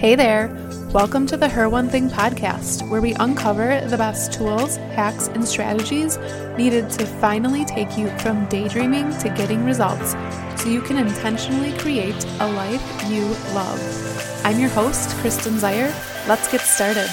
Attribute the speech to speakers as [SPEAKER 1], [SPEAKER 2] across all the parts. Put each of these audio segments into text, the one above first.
[SPEAKER 1] Hey there! Welcome to the Her One Thing podcast, where we uncover the best tools, hacks, and strategies needed to finally take you from daydreaming to getting results so you can intentionally create a life you love. I'm your host, Kristen Zayer. Let's get started.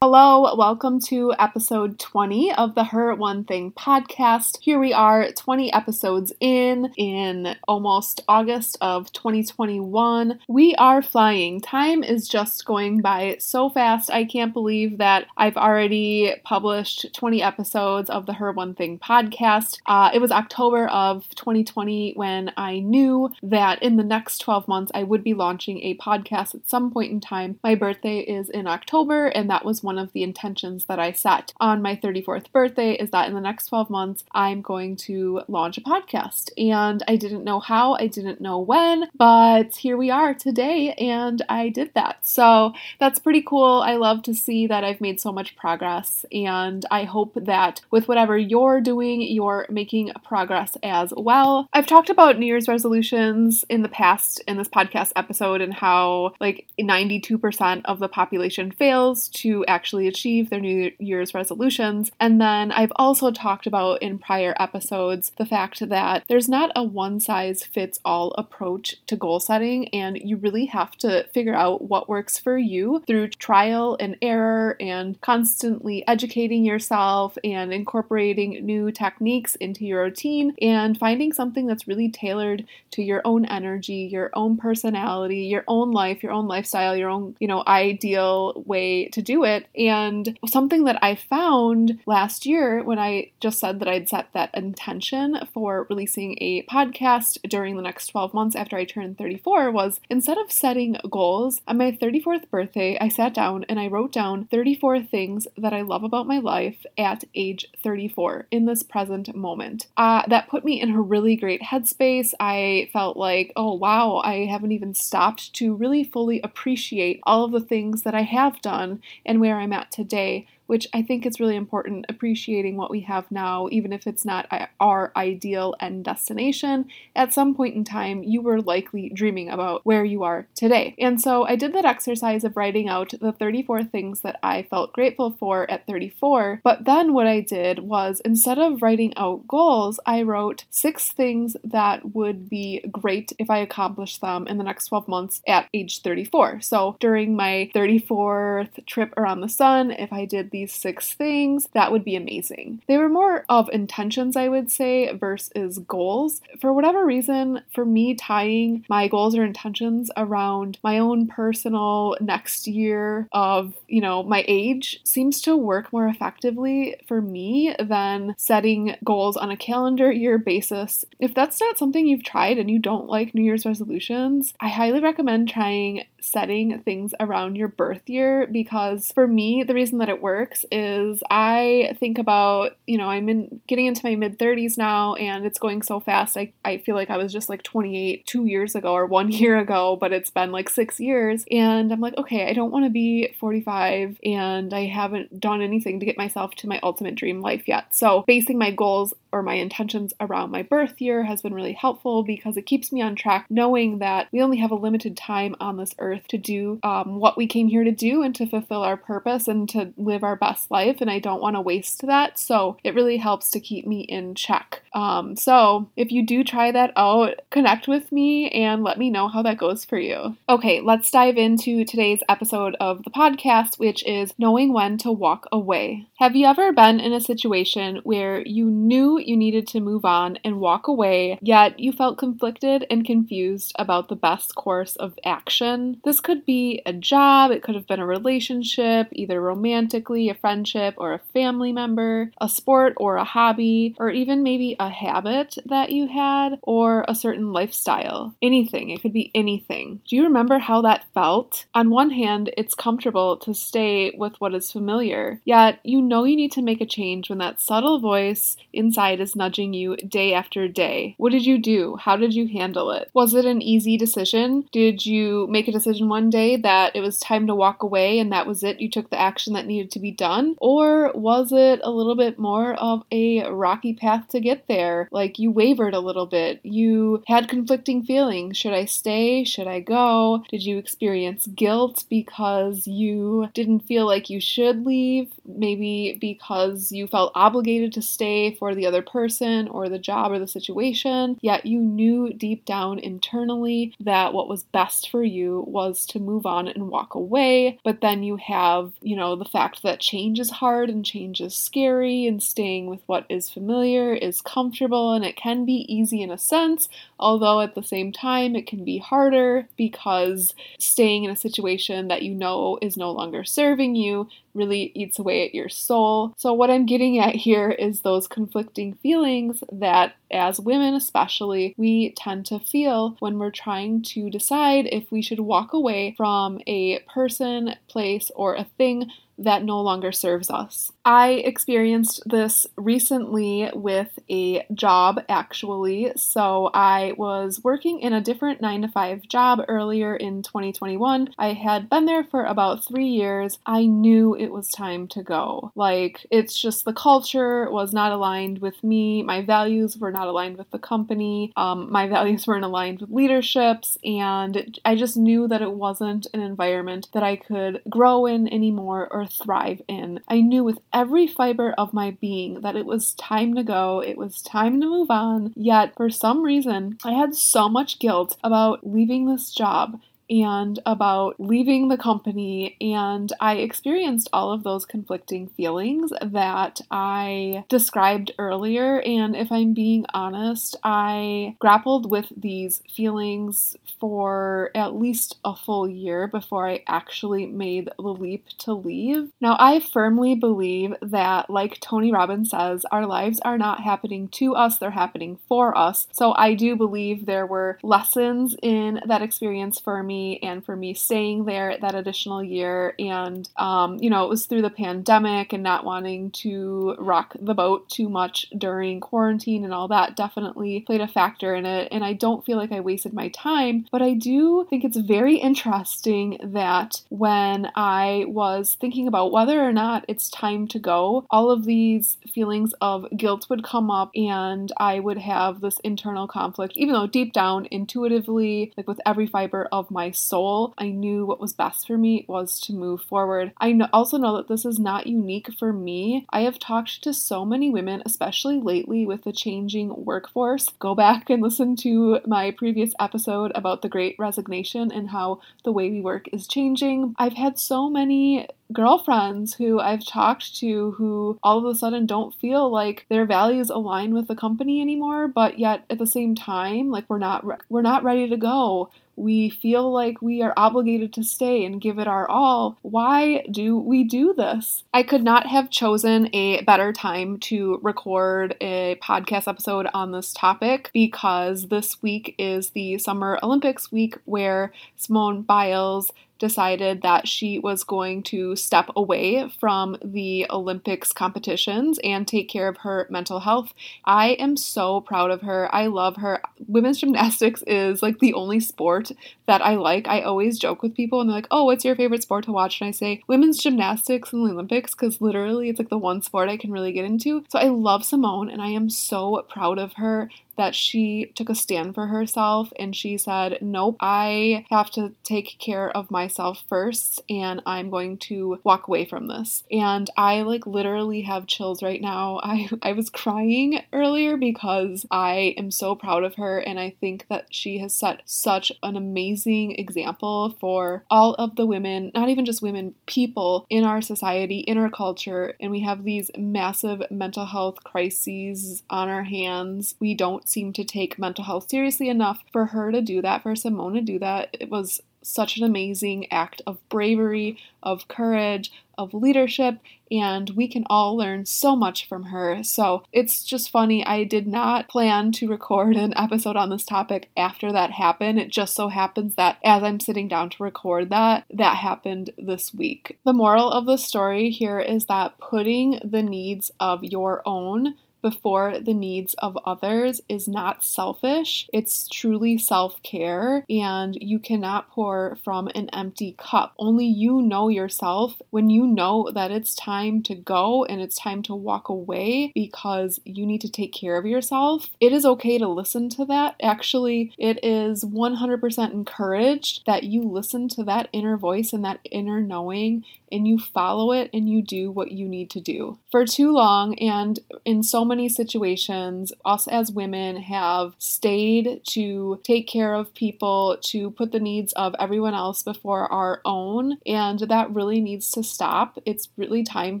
[SPEAKER 1] Hello, welcome to episode 20 of the Her One Thing podcast. Here we are, 20 episodes in, in almost August of 2021. We are flying. Time is just going by so fast. I can't believe that I've already published 20 episodes of the Her One Thing podcast. Uh, it was October of 2020 when I knew that in the next 12 months I would be launching a podcast at some point in time. My birthday is in October, and that was one of the intentions that I set on my 34th birthday is that in the next 12 months, I'm going to launch a podcast. And I didn't know how, I didn't know when, but here we are today, and I did that. So that's pretty cool. I love to see that I've made so much progress, and I hope that with whatever you're doing, you're making progress as well. I've talked about New Year's resolutions in the past in this podcast episode and how like 92% of the population fails to actually achieve their New Year's resolutions. And then I've also talked about in prior episodes the fact that there's not a one size fits all approach to goal setting, and you really have to figure out what works for you through trial and error and constantly educating yourself and incorporating new techniques into your routine and finding something that's really tailored to your own energy, your own personality, your own life, your own lifestyle, your own, you know, ideal way to do it. And something that I found last year when I just said that I'd set that intention for releasing a podcast during the next 12 months after I turned 34 was instead of setting goals, on my 34th birthday, I sat down and I wrote down 34 things that I love about my life at age 34 in this present moment. Uh, that put me in a really great headspace. I felt like, oh wow, I haven't even stopped to really fully appreciate all of the things that I have done and where I'm at today which I think is really important, appreciating what we have now, even if it's not uh, our ideal end destination. At some point in time, you were likely dreaming about where you are today. And so I did that exercise of writing out the 34 things that I felt grateful for at 34. But then what I did was instead of writing out goals, I wrote six things that would be great if I accomplished them in the next 12 months at age 34. So during my 34th trip around the sun, if I did the these six things, that would be amazing. They were more of intentions, I would say, versus goals. For whatever reason, for me, tying my goals or intentions around my own personal next year of, you know, my age seems to work more effectively for me than setting goals on a calendar year basis. If that's not something you've tried and you don't like New Year's resolutions, I highly recommend trying setting things around your birth year because for me, the reason that it works is I think about, you know, I'm in getting into my mid 30s now and it's going so fast. I, I feel like I was just like 28 two years ago or one year ago, but it's been like six years. And I'm like, okay, I don't want to be 45 and I haven't done anything to get myself to my ultimate dream life yet. So basing my goals or my intentions around my birth year has been really helpful because it keeps me on track knowing that we only have a limited time on this earth to do um, what we came here to do and to fulfill our purpose and to live our best life. And I don't want to waste that. So it really helps to keep me in check. Um, so if you do try that out, connect with me and let me know how that goes for you. Okay, let's dive into today's episode of the podcast, which is knowing when to walk away. Have you ever been in a situation where you knew you needed to move on and walk away, yet you felt conflicted and confused about the best course of action. This could be a job, it could have been a relationship, either romantically, a friendship, or a family member, a sport or a hobby, or even maybe a habit that you had, or a certain lifestyle. Anything, it could be anything. Do you remember how that felt? On one hand, it's comfortable to stay with what is familiar, yet you know you need to make a change when that subtle voice inside is nudging you day after day. What did you do? How did you handle it? Was it an easy decision? Did you make a decision one day that it was time to walk away and that was it? You took the action that needed to be done? Or was it a little bit more of a rocky path to get there? Like you wavered a little bit, you had conflicting feelings. Should I stay? Should I go? Did you experience guilt because you didn't feel like you should leave? Maybe because you felt obligated to stay for the other person or the job or the situation, yet you knew deep down internally that what was best for you was to move on and walk away. But then you have, you know, the fact that change is hard and change is scary, and staying with what is familiar is comfortable, and it can be easy in a sense, although at the same time it can be harder because staying in a situation that you know is no longer serving you really eats away at your soul. So, what I'm getting at here is those conflicting feelings that, as women especially, we tend to feel when we're trying to decide if we should walk away from a person, place, or a thing that no longer serves us. I experienced this recently with a job, actually. So, I was working in a different 9 to 5 job earlier in 2021. I had been there for about three years. I knew it was time to go. Like, it's just the culture was not aligned with me, my values were not aligned with the company, um, my values weren't aligned with leaderships, and I just knew that it wasn't an environment that I could grow in anymore or thrive in. I knew with every fiber of my being that it was time to go, it was time to move on, yet for some reason, I had so much guilt about leaving this job and about leaving the company. And I experienced all of those conflicting feelings that I described earlier. And if I'm being honest, I grappled with these feelings for at least a full year before I actually made the leap to leave. Now, I firmly believe that, like Tony Robbins says, our lives are not happening to us, they're happening for us. So I do believe there were lessons in that experience for me and for me staying there that additional year. And, um, you know, it was through the pandemic and not wanting to rock the boat too much during quarantine and all that definitely played a factor in it. And I don't feel like I wasted my time, but I do think it's very interesting that when I was thinking about whether or not it's time to go, all of these feelings of guilt would come up and I would have this internal conflict, even though deep down, intuitively, like with every fiber of my soul, I knew what was best for me was to move forward. I also know that this is not unique for me. I have talked to so many women, especially lately with the changing workforce. Go back and listen to my previous episode about the great resignation and how the way we work is changing. I've had so many girlfriends who I've talked to who all of a sudden don't feel like their values align with the company anymore, but yet at the same time, like we're not re- we're not ready to go we feel like we are obligated to stay and give it our all. Why do we do this? I could not have chosen a better time to record a podcast episode on this topic because this week is the Summer Olympics week where Simone Biles decided that she was going to step away from the Olympics competitions and take care of her mental health. I am so proud of her. I love her. Women's gymnastics is like the only sport that I like. I always joke with people and they're like, oh, what's your favorite sport to watch? And I say, women's gymnastics and the Olympics because literally it's like the one sport I can really get into. So I love Simone and I am so proud of her that she took a stand for herself and she said, Nope, I have to take care of myself first and I'm going to walk away from this. And I like literally have chills right now. I, I was crying earlier because I am so proud of her and I think that she has set such an amazing example for all of the women, not even just women, people in our society, in our culture. And we have these massive mental health crises on our hands. We don't seem to take mental health seriously enough for her to do that, for Simone to do that. It was such an amazing act of bravery, of courage, of leadership, and we can all learn so much from her. So it's just funny. I did not plan to record an episode on this topic after that happened. It just so happens that as I'm sitting down to record that, that happened this week. The moral of the story here is that putting the needs of your own before the needs of others is not selfish. It's truly self care, and you cannot pour from an empty cup. Only you know yourself when you know that it's time to go and it's time to walk away because you need to take care of yourself. It is okay to listen to that. Actually, it is 100% encouraged that you listen to that inner voice and that inner knowing and you follow it and you do what you need to do. For too long, and in so many situations, us as women have stayed to take care of people, to put the needs of everyone else before our own, and that really needs to stop. It's really time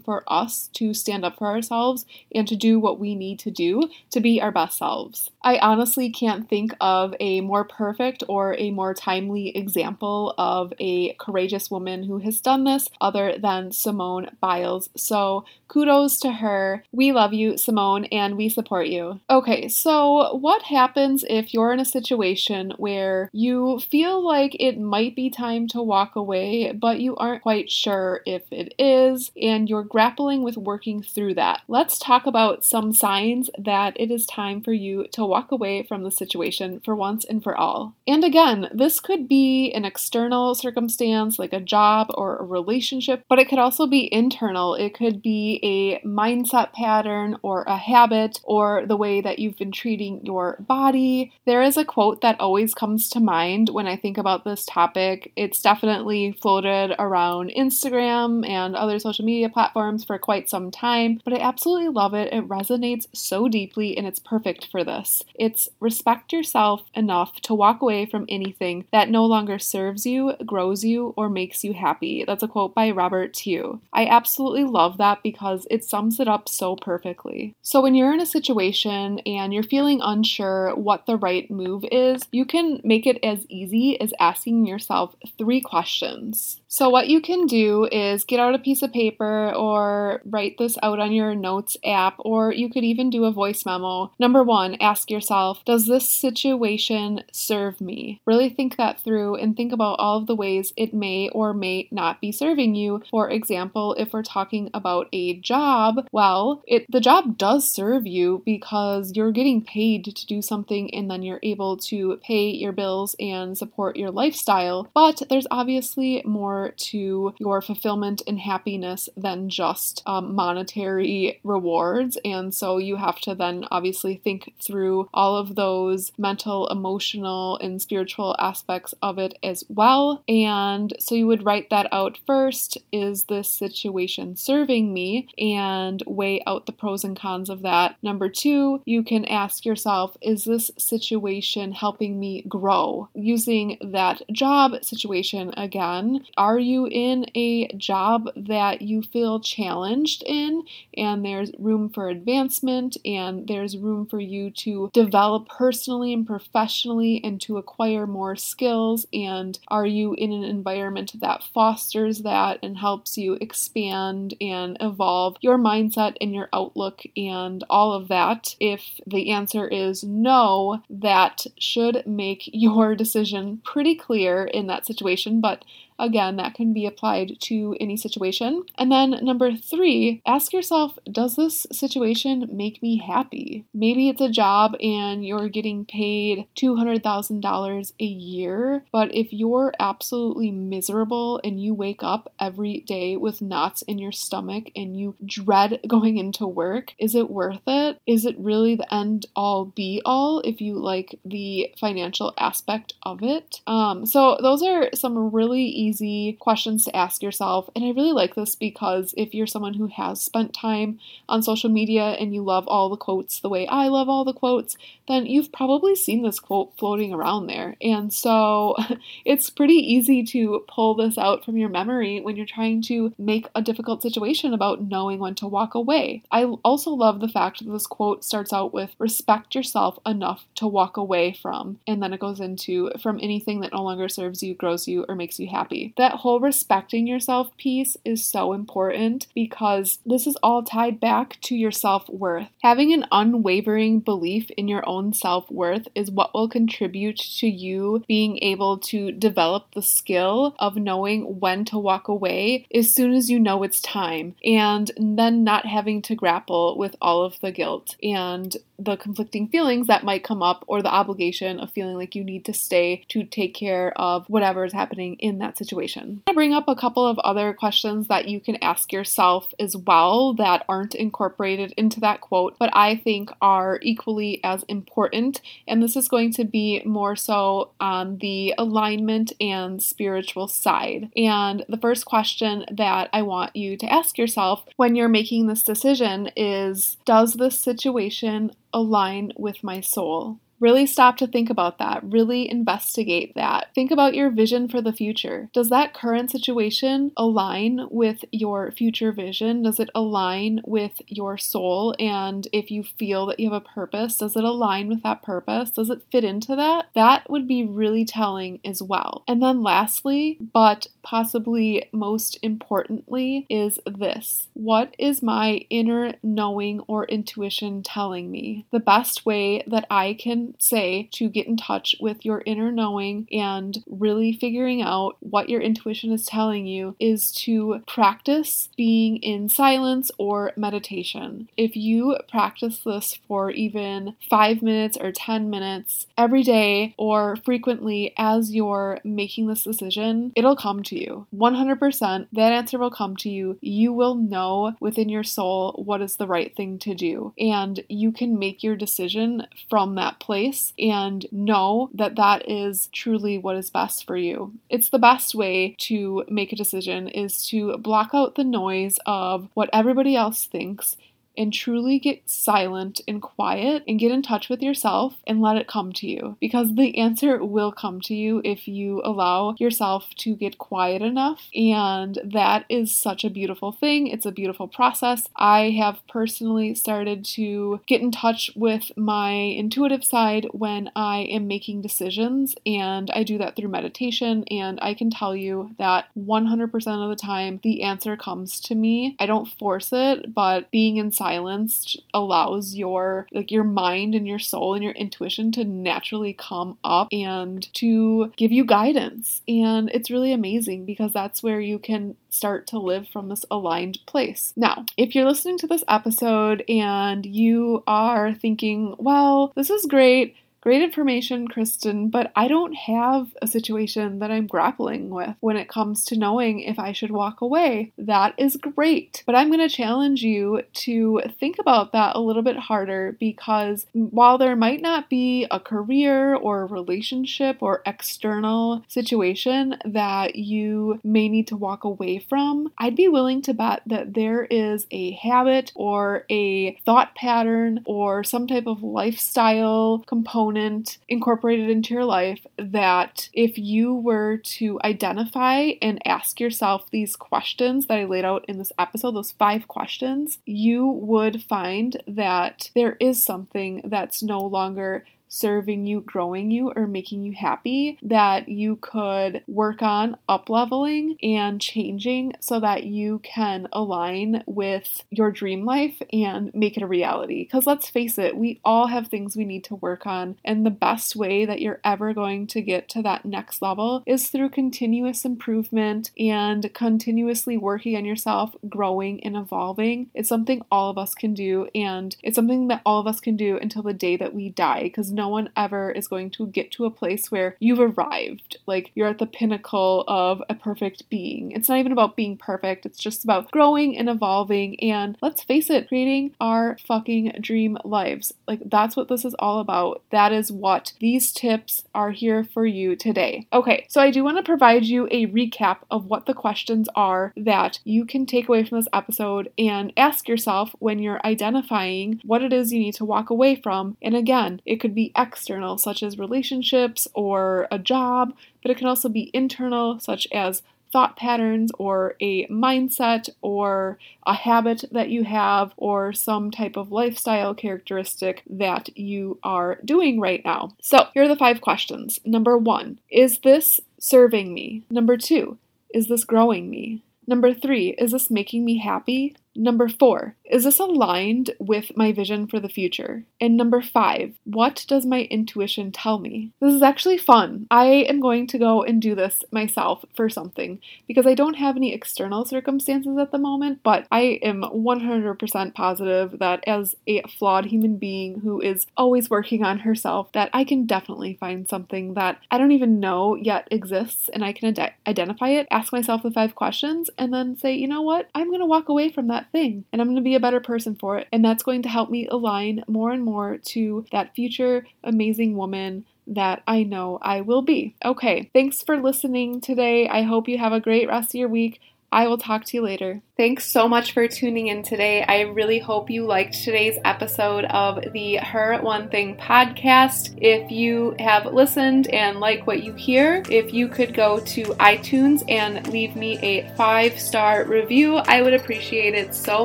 [SPEAKER 1] for us to stand up for ourselves and to do what we need to do to be our best selves. I honestly can't think of a more perfect or a more timely example of a courageous woman who has done this other than Simone Biles. So kudos to her. We love you, Simone, and we support you. Okay, so what happens if you're in a situation where you feel like it might be time to walk away, but you aren't quite sure if it is, and you're grappling with working through that? Let's talk about some signs that it is time for you to walk away from the situation for once and for all. And again, this could be an external circumstance like a job or a relationship, but it could also be internal. It could be a mindset pattern or a habit or the way that you've been treating your body. There is a quote that always comes to mind when I think about this topic. It's definitely floated around Instagram and other social media platforms for quite some time, but I absolutely love it. It resonates so deeply and it's perfect for this. It's respect yourself enough to walk away from anything that no longer serves you, grows you, or makes you happy. That's a quote by Robert Tew. I absolutely love that because it sums it up so perfectly. So, when you're in a situation and you're feeling unsure what the right move is, you can make it as easy as asking yourself three questions. So, what you can do is get out a piece of paper or write this out on your notes app, or you could even do a voice memo. Number one, ask yourself Does this situation serve me? Really think that through and think about all of the ways it may or may not be serving you. For example, if we're talking about a job, well, it the job does serve you because you're getting paid to do something and then you're able to pay your bills and support your lifestyle. But there's obviously more to your fulfillment and happiness than just um, monetary rewards. And so you have to then obviously think through all of those mental, emotional, and spiritual aspects of it as well. And so you would write that out first. Is this situation serving me? And weigh out the pros and cons of that. Number two, you can ask yourself, is this situation helping me grow? Using that job situation again, are you in a job that you feel challenged in and there's room for advancement and there's room for you to develop personally and professionally and to acquire more skills? And are you in an environment that fosters that and helps you expand and evolve your mindset and your outlook and all of that? If the answer is no, that should make your decision pretty clear in that situation, but Again, that can be applied to any situation. And then number three, ask yourself Does this situation make me happy? Maybe it's a job and you're getting paid $200,000 a year, but if you're absolutely miserable and you wake up every day with knots in your stomach and you dread going into work, is it worth it? Is it really the end all be all if you like the financial aspect of it? Um, so, those are some really easy easy questions to ask yourself. And I really like this because if you're someone who has spent time on social media and you love all the quotes the way I love all the quotes, then you've probably seen this quote floating around there. And so it's pretty easy to pull this out from your memory when you're trying to make a difficult situation about knowing when to walk away. I also love the fact that this quote starts out with respect yourself enough to walk away from, and then it goes into from anything that no longer serves you, grows you, or makes you happy. That whole respecting yourself piece is so important because this is all tied back to your self worth. Having an unwavering belief in your own self worth is what will contribute to you being able to develop the skill of knowing when to walk away as soon as you know it's time, and then not having to grapple with all of the guilt and the conflicting feelings that might come up or the obligation of feeling like you need to stay to take care of whatever is happening in that situation. I bring up a couple of other questions that you can ask yourself as well that aren't incorporated into that quote, but I think are equally as important. And this is going to be more so on the alignment and spiritual side. And the first question that I want you to ask yourself when you're making this decision is Does this situation align with my soul? Really stop to think about that. Really investigate that. Think about your vision for the future. Does that current situation align with your future vision? Does it align with your soul? And if you feel that you have a purpose, does it align with that purpose? Does it fit into that? That would be really telling as well. And then, lastly, but possibly most importantly, is this What is my inner knowing or intuition telling me? The best way that I can say to get in touch with your inner knowing and really figuring out what your intuition is telling you is to practice being in silence or meditation. If you practice this for even five minutes or 10 minutes every day or frequently as you're making this decision, it'll come to you. 100% that answer will come to you. You will know within your soul what is the right thing to do, and you can make your decision from that place place and know that that is truly what is best for you. It's the best way to make a decision is to block out the noise of what everybody else thinks and truly get silent and quiet and get in touch with yourself and let it come to you. Because the answer will come to you if you allow yourself to get quiet enough. And that is such a beautiful thing. It's a beautiful process. I have personally started to get in touch with my intuitive side when i am making decisions. And i do that through meditation. And i can tell you that 100% of the time the answer comes to me. I don't force it but being in silence allows your like your mind and your soul and your intuition to naturally come up and to give you guidance. And it's really amazing because that's where you can start to live from this aligned place. Now, if you're listening to this episode and you are thinking, well, this is great Great information, Kristen, but I don't have a situation that I'm grappling with when it comes to knowing if I should walk away. That is great, but I'm going to challenge you to think about that a little bit harder because while there might not be a career or a relationship or external situation that you may need to walk away from, I'd be willing to bet that there is a habit or a thought pattern or some type of lifestyle component component incorporated into your life that if you were to identify and ask yourself these questions that I laid out in this episode, those five questions, you would find that there is something that's no longer serving you, growing you, or making you happy that you could work on up leveling and changing so that you can align with your dream life and make it a reality. Because let's face it, we all have things we need to work on, and the best way that you're ever going to get to that next level is through continuous improvement and continuously working on yourself, growing and evolving. It's something all of us can do, and it's something that all of us can do until the day that we die because no one ever is going to get to a place where you've arrived. Like you're at the pinnacle of a perfect being. It's not even about being perfect, it's just about growing and evolving. And let's face it, creating our fucking dream lives. Like that's what this is all about. That is what these tips are here for you today. Okay, so I do want to provide you a recap of what the questions are that you can take away from this episode and ask yourself when you're identifying what it is you need to walk away from. And again, it could external, such as relationships or a job, but it can also be internal, such as thought patterns or a mindset or a habit that you have or some type of lifestyle characteristic that you are doing right now. So, here are the five questions. Number one, is this serving me? Number two, is this growing me? Number three, is this making me happy? Number four, is this aligned with my vision for the future? And number five, what does my intuition tell me? This is actually fun. I am going to go and do this myself for something because I don't have any external circumstances at the moment, but I am 100% positive that as a flawed human being who is always working on herself, that I can definitely find something that I don't even know yet exists and I can ad- identify it, ask myself the five questions, and then say, you know what, I'm going to walk away from that thing and I'm going to be a better person for it. And that's going to help me align more and more to that future amazing woman that I know I will be. Okay, thanks for listening today. I hope you have a great rest of your week. I will talk to you later. Thanks so much for tuning in today. I really hope you liked today's episode of the Her One Thing podcast. If you have listened and like what you hear, if you could go to iTunes and leave me a five star review, I would appreciate it so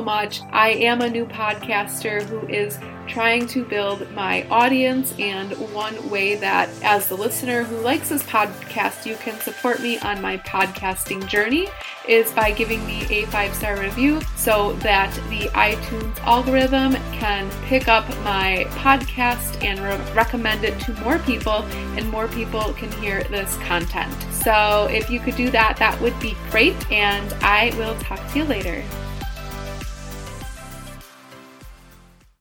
[SPEAKER 1] much. I am a new podcaster who is trying to build my audience, and one way that, as the listener who likes this podcast, you can support me on my podcasting journey is by giving me a five star review so that the iTunes algorithm can pick up my podcast and re- recommend it to more people, and more people can hear this content. So, if you could do that, that would be great, and I will talk to you later.